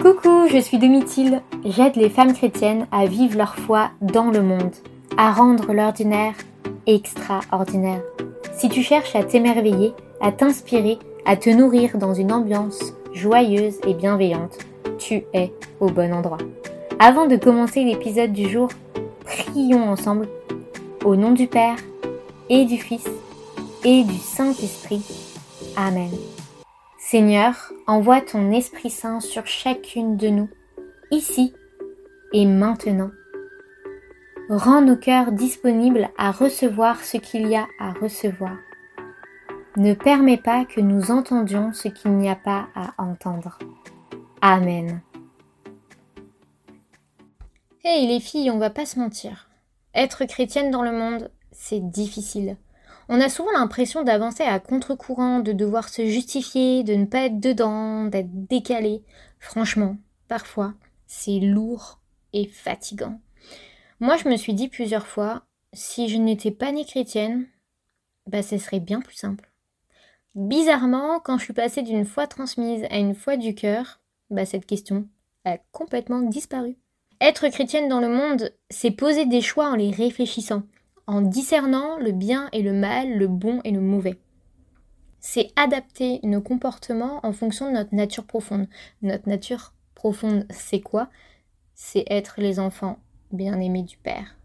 Coucou, je suis Domitil. J'aide les femmes chrétiennes à vivre leur foi dans le monde, à rendre l'ordinaire extraordinaire. Si tu cherches à t'émerveiller, à t'inspirer, à te nourrir dans une ambiance joyeuse et bienveillante, tu es au bon endroit. Avant de commencer l'épisode du jour, prions ensemble au nom du Père et du Fils et du Saint-Esprit. Amen. Seigneur, envoie ton Esprit Saint sur chacune de nous, ici et maintenant. Rends nos cœurs disponibles à recevoir ce qu'il y a à recevoir. Ne permets pas que nous entendions ce qu'il n'y a pas à entendre. Amen. Hey les filles, on va pas se mentir. Être chrétienne dans le monde, c'est difficile. On a souvent l'impression d'avancer à contre-courant, de devoir se justifier, de ne pas être dedans, d'être décalé. Franchement, parfois, c'est lourd et fatigant. Moi, je me suis dit plusieurs fois, si je n'étais pas née chrétienne, bah, ce serait bien plus simple. Bizarrement, quand je suis passée d'une foi transmise à une foi du cœur, bah, cette question a complètement disparu. Être chrétienne dans le monde, c'est poser des choix en les réfléchissant en discernant le bien et le mal, le bon et le mauvais. C'est adapter nos comportements en fonction de notre nature profonde. Notre nature profonde, c'est quoi? C'est être les enfants bien-aimés du Père.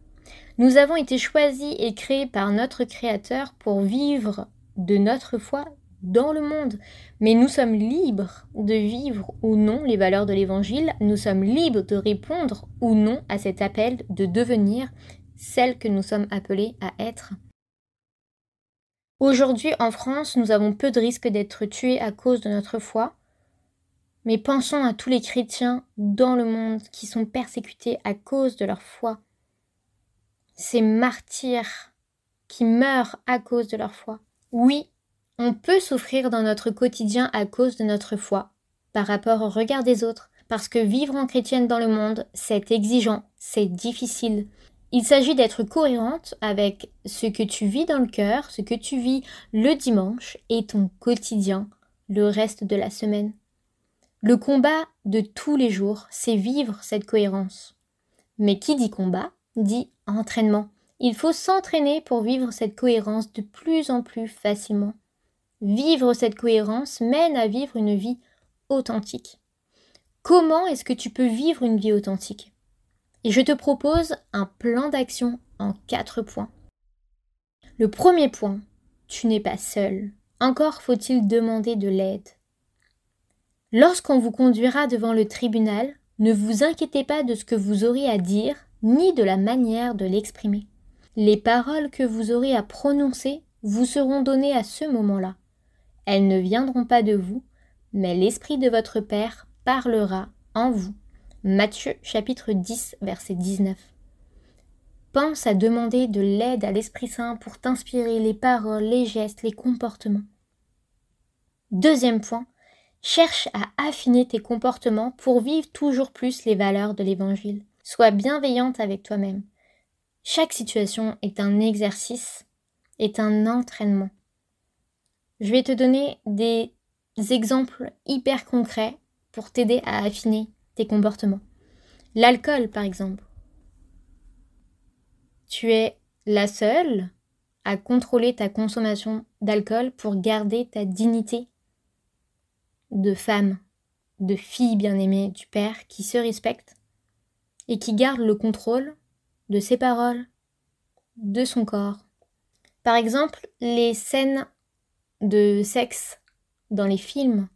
Nous avons été choisis et créés par notre Créateur pour vivre de notre foi dans le monde. Mais nous sommes libres de vivre ou non les valeurs de l'Évangile, nous sommes libres de répondre ou non à cet appel de devenir celle que nous sommes appelés à être. Aujourd'hui en France, nous avons peu de risques d'être tués à cause de notre foi, mais pensons à tous les chrétiens dans le monde qui sont persécutés à cause de leur foi. Ces martyrs qui meurent à cause de leur foi. Oui, on peut souffrir dans notre quotidien à cause de notre foi, par rapport au regard des autres, parce que vivre en chrétienne dans le monde, c'est exigeant, c'est difficile, il s'agit d'être cohérente avec ce que tu vis dans le cœur, ce que tu vis le dimanche et ton quotidien, le reste de la semaine. Le combat de tous les jours, c'est vivre cette cohérence. Mais qui dit combat dit entraînement. Il faut s'entraîner pour vivre cette cohérence de plus en plus facilement. Vivre cette cohérence mène à vivre une vie authentique. Comment est-ce que tu peux vivre une vie authentique? Et je te propose un plan d'action en quatre points. Le premier point, tu n'es pas seul. Encore faut-il demander de l'aide. Lorsqu'on vous conduira devant le tribunal, ne vous inquiétez pas de ce que vous aurez à dire, ni de la manière de l'exprimer. Les paroles que vous aurez à prononcer vous seront données à ce moment-là. Elles ne viendront pas de vous, mais l'Esprit de votre Père parlera en vous. Matthieu chapitre 10 verset 19. Pense à demander de l'aide à l'Esprit Saint pour t'inspirer les paroles, les gestes, les comportements. Deuxième point, cherche à affiner tes comportements pour vivre toujours plus les valeurs de l'Évangile. Sois bienveillante avec toi-même. Chaque situation est un exercice, est un entraînement. Je vais te donner des exemples hyper concrets pour t'aider à affiner tes comportements. L'alcool, par exemple. Tu es la seule à contrôler ta consommation d'alcool pour garder ta dignité de femme, de fille bien-aimée du Père qui se respecte et qui garde le contrôle de ses paroles, de son corps. Par exemple, les scènes de sexe dans les films,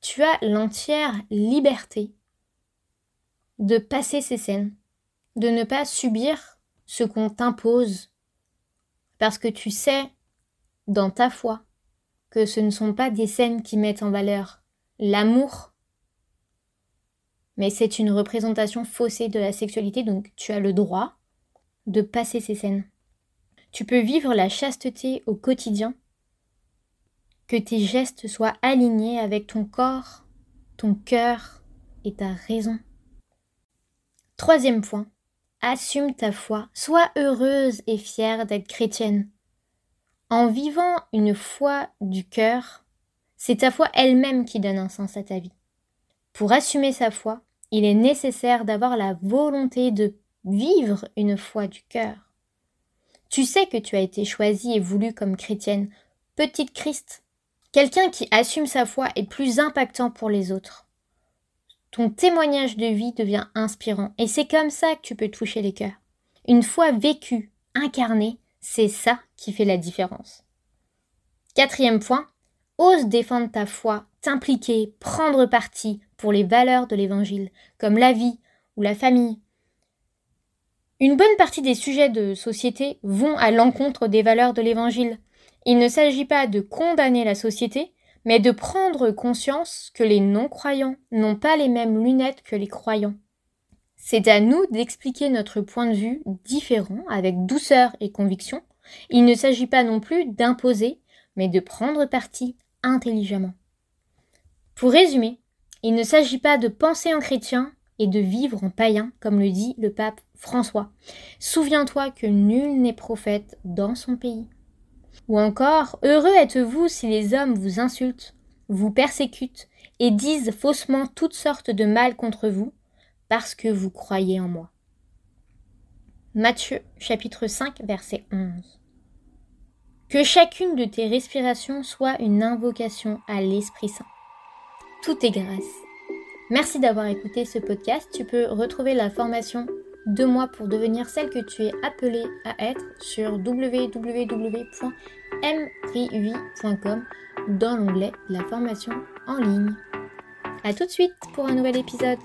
tu as l'entière liberté de passer ces scènes, de ne pas subir ce qu'on t'impose, parce que tu sais, dans ta foi, que ce ne sont pas des scènes qui mettent en valeur l'amour, mais c'est une représentation faussée de la sexualité, donc tu as le droit de passer ces scènes. Tu peux vivre la chasteté au quotidien, que tes gestes soient alignés avec ton corps, ton cœur et ta raison. Troisième point, assume ta foi, sois heureuse et fière d'être chrétienne. En vivant une foi du cœur, c'est ta foi elle-même qui donne un sens à ta vie. Pour assumer sa foi, il est nécessaire d'avoir la volonté de vivre une foi du cœur. Tu sais que tu as été choisie et voulue comme chrétienne, petite Christ. Quelqu'un qui assume sa foi est plus impactant pour les autres. Ton témoignage de vie devient inspirant et c'est comme ça que tu peux toucher les cœurs. Une foi vécue, incarnée, c'est ça qui fait la différence. Quatrième point, ose défendre ta foi, t'impliquer, prendre parti pour les valeurs de l'Évangile, comme la vie ou la famille. Une bonne partie des sujets de société vont à l'encontre des valeurs de l'Évangile. Il ne s'agit pas de condamner la société, mais de prendre conscience que les non-croyants n'ont pas les mêmes lunettes que les croyants. C'est à nous d'expliquer notre point de vue différent avec douceur et conviction. Il ne s'agit pas non plus d'imposer, mais de prendre parti intelligemment. Pour résumer, il ne s'agit pas de penser en chrétien et de vivre en païen, comme le dit le pape François. Souviens-toi que nul n'est prophète dans son pays. Ou encore, heureux êtes-vous si les hommes vous insultent, vous persécutent et disent faussement toutes sortes de mal contre vous, parce que vous croyez en moi. Matthieu chapitre 5 verset 11. Que chacune de tes respirations soit une invocation à l'Esprit Saint. Tout est grâce. Merci d'avoir écouté ce podcast. Tu peux retrouver la formation de moi pour devenir celle que tu es appelée à être sur www.mriui.com dans l'onglet La formation en ligne. A tout de suite pour un nouvel épisode.